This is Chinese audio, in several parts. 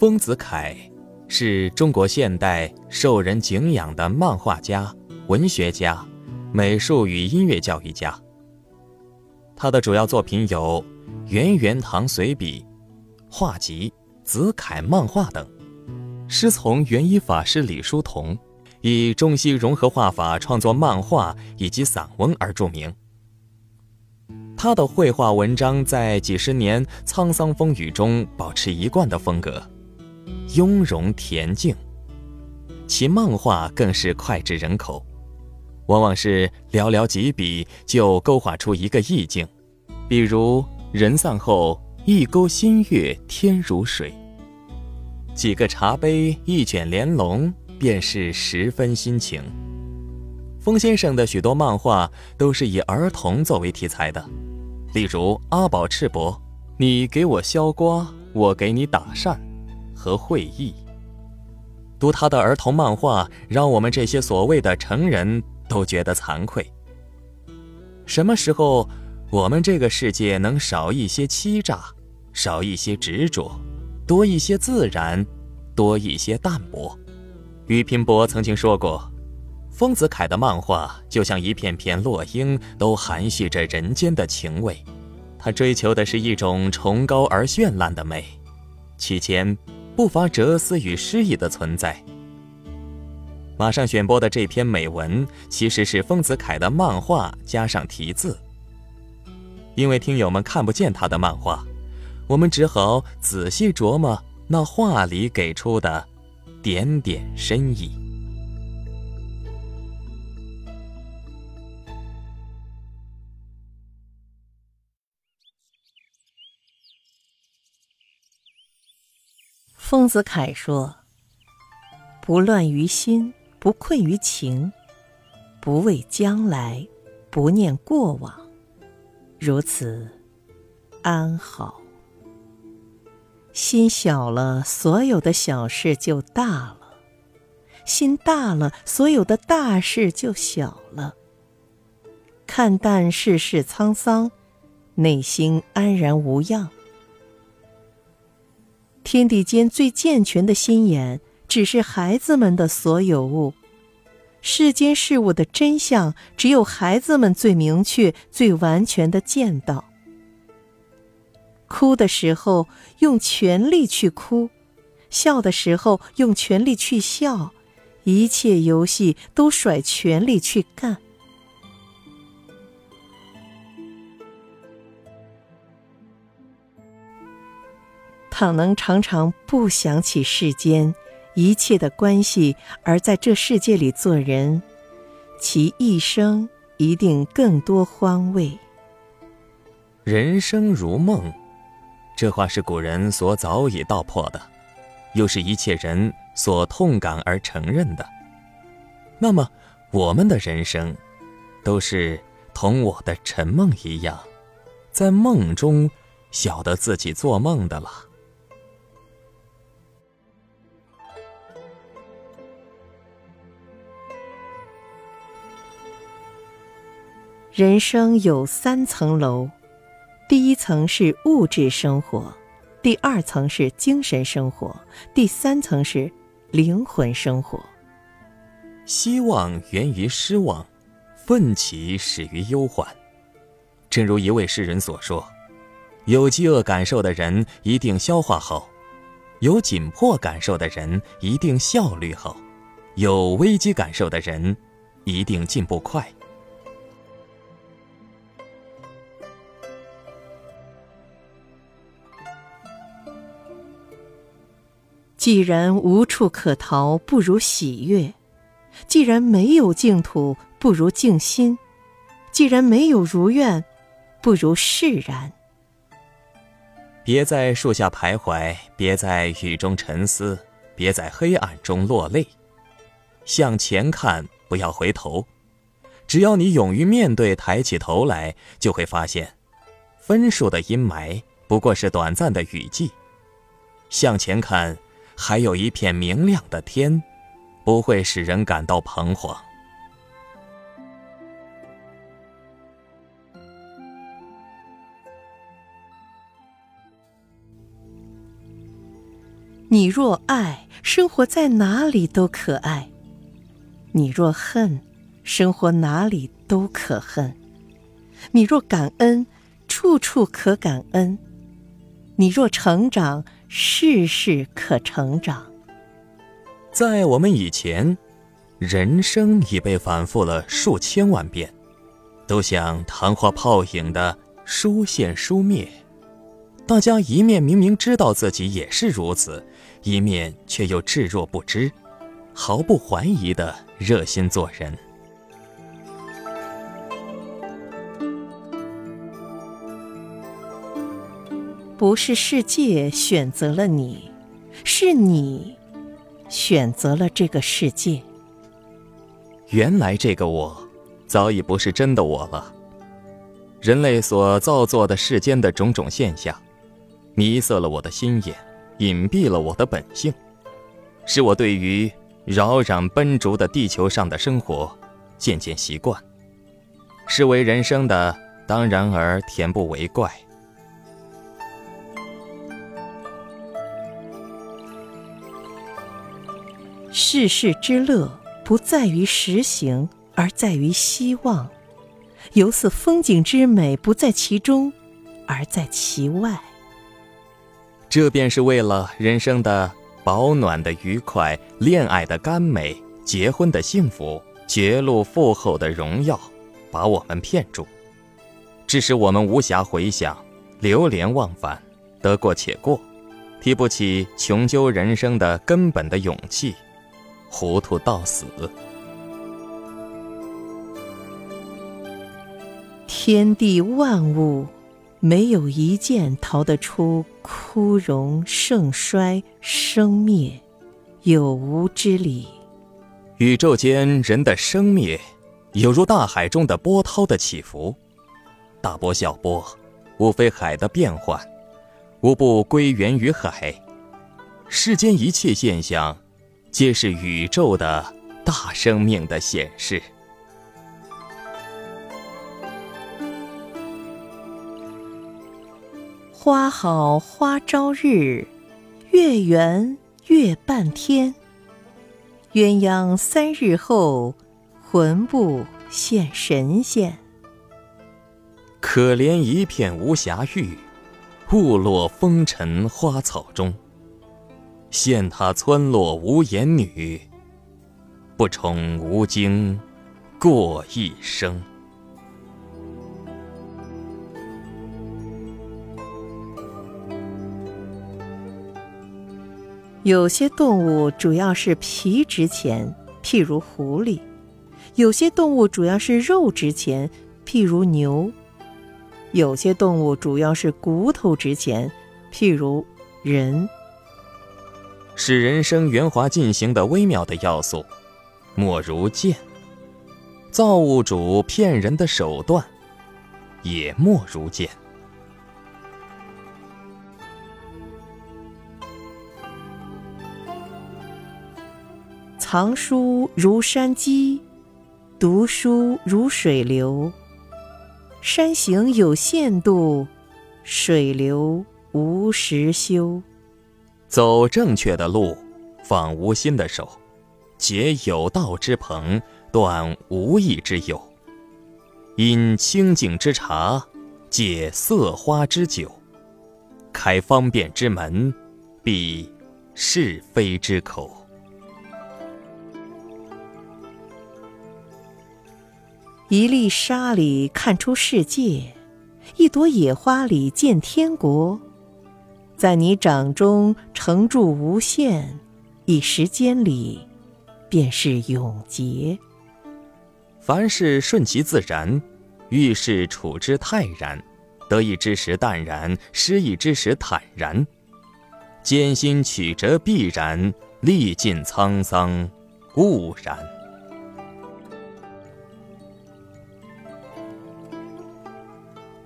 丰子恺是中国现代受人敬仰的漫画家、文学家、美术与音乐教育家。他的主要作品有《圆圆堂随笔》、画集《子恺漫画》等。师从元一法师李叔同，以中西融合画法创作漫画以及散文而著名。他的绘画文章在几十年沧桑风雨中保持一贯的风格。雍容恬静，其漫画更是脍炙人口，往往是寥寥几笔就勾画出一个意境，比如“人散后，一钩新月天如水”，几个茶杯，一卷莲笼，便是十分心情。风先生的许多漫画都是以儿童作为题材的，例如《阿宝赤膊》，你给我削瓜，我给你打扇。和会意。读他的儿童漫画，让我们这些所谓的成人都觉得惭愧。什么时候，我们这个世界能少一些欺诈，少一些执着，多一些自然，多一些淡泊？俞平伯曾经说过：“丰子恺的漫画就像一片片落英，都含蓄着人间的情味。他追求的是一种崇高而绚烂的美，其间。”不乏哲思与诗意的存在。马上选播的这篇美文，其实是丰子恺的漫画加上题字。因为听友们看不见他的漫画，我们只好仔细琢磨那画里给出的点点深意。丰子恺说：“不乱于心，不困于情，不畏将来，不念过往，如此安好。心小了，所有的小事就大了；心大了，所有的大事就小了。看淡世事沧桑，内心安然无恙。”天地间最健全的心眼，只是孩子们的所有物。世间事物的真相，只有孩子们最明确、最完全的见到。哭的时候用全力去哭，笑的时候用全力去笑，一切游戏都甩全力去干。倘能常常不想起世间一切的关系，而在这世界里做人，其一生一定更多欢慰。人生如梦，这话是古人所早已道破的，又是一切人所痛感而承认的。那么，我们的人生，都是同我的晨梦一样，在梦中晓得自己做梦的了。人生有三层楼，第一层是物质生活，第二层是精神生活，第三层是灵魂生活。希望源于失望，奋起始于忧患。正如一位诗人所说：“有饥饿感受的人一定消化好，有紧迫感受的人一定效率好，有危机感受的人一定进步快。”既然无处可逃，不如喜悦；既然没有净土，不如静心；既然没有如愿，不如释然。别在树下徘徊，别在雨中沉思，别在黑暗中落泪。向前看，不要回头。只要你勇于面对，抬起头来，就会发现，分数的阴霾不过是短暂的雨季。向前看。还有一片明亮的天，不会使人感到彷徨。你若爱，生活在哪里都可爱；你若恨，生活哪里都可恨；你若感恩，处处可感恩；你若成长，事事可成长。在我们以前，人生已被反复了数千万遍，都像昙花泡影的疏现疏灭。大家一面明明知道自己也是如此，一面却又置若不知，毫不怀疑的热心做人。不是世界选择了你，是你选择了这个世界。原来这个我，早已不是真的我了。人类所造作的世间的种种现象。迷色了我的心眼，隐蔽了我的本性，使我对于扰攘奔逐的地球上的生活渐渐习惯。视为人生的，当然而恬不为怪。世事之乐，不在于实行，而在于希望；犹似风景之美，不在其中，而在其外。这便是为了人生的保暖的愉快、恋爱的甘美、结婚的幸福、绝路富厚的荣耀，把我们骗住，致使我们无暇回想，流连忘返，得过且过，提不起穷究人生的根本的勇气，糊涂到死。天地万物。没有一件逃得出枯荣盛衰生灭有无之理。宇宙间人的生灭，犹如大海中的波涛的起伏，大波小波，无非海的变幻，无不归源于海。世间一切现象，皆是宇宙的大生命的显示。花好花朝日，月圆月半天。鸳鸯三日后，魂不现神仙。可怜一片无暇玉，误落风尘花草中。羡他村落无言女，不宠无惊过一生。有些动物主要是皮值钱，譬如狐狸；有些动物主要是肉值钱，譬如牛；有些动物主要是骨头值钱，譬如人。使人生圆滑进行的微妙的要素，莫如剑；造物主骗人的手段，也莫如剑。藏书如山积，读书如水流。山行有限度，水流无时休。走正确的路，放无心的手，结有道之朋，断无益之友。饮清净之茶，解色花之酒，开方便之门，闭是非之口。一粒沙里看出世界，一朵野花里见天国，在你掌中成住无限，一时间里，便是永劫。凡事顺其自然，遇事处之泰然，得意之时淡然，失意之时坦然，艰辛曲折必然，历尽沧桑固然。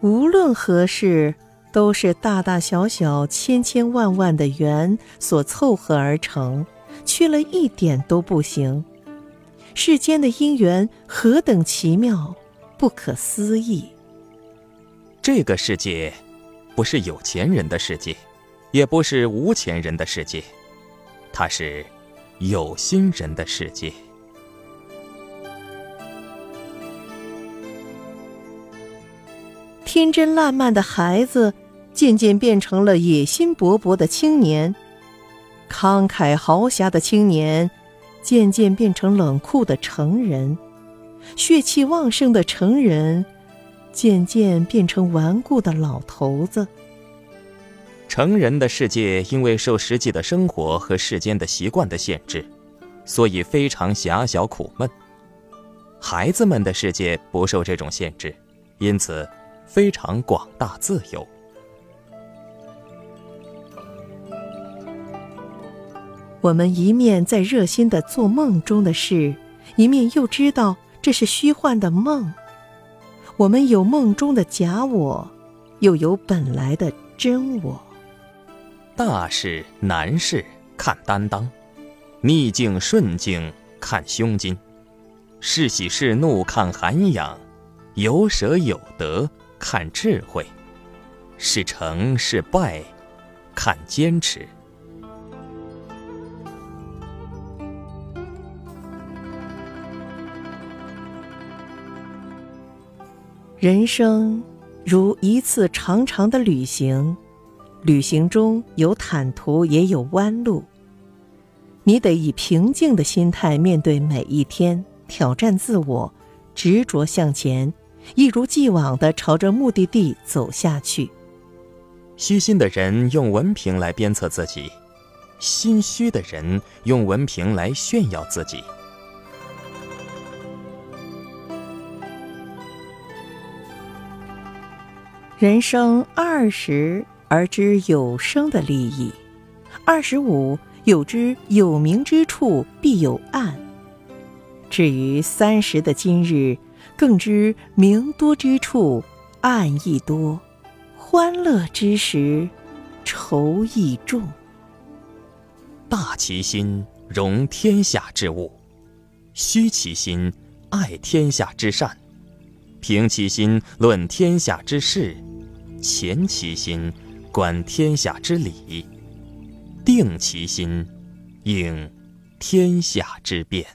无论何事，都是大大小小、千千万万的缘所凑合而成，缺了一点都不行。世间的因缘何等奇妙，不可思议。这个世界，不是有钱人的世界，也不是无钱人的世界，它是有心人的世界。天真烂漫的孩子，渐渐变成了野心勃勃的青年；慷慨豪侠的青年，渐渐变成冷酷的成人；血气旺盛的成人，渐渐变成顽固的老头子。成人的世界因为受实际的生活和世间的习惯的限制，所以非常狭小苦闷；孩子们的世界不受这种限制，因此。非常广大自由。我们一面在热心的做梦中的事，一面又知道这是虚幻的梦。我们有梦中的假我，又有本来的真我。大事难事看担当，逆境顺境看胸襟，是喜是怒看涵养，有舍有得。看智慧，是成是败，看坚持。人生如一次长长的旅行，旅行中有坦途，也有弯路。你得以平静的心态面对每一天，挑战自我，执着向前。一如既往地朝着目的地走下去。虚心的人用文凭来鞭策自己，心虚的人用文凭来炫耀自己。人生二十而知有生的利益，二十五有知有明之处必有暗。至于三十的今日。更知明多之处，暗亦多；欢乐之时，愁亦重。大其心，容天下之物；虚其心，爱天下之善；平其心，论天下之事；前其心，观天下之理；定其心，应天下之变。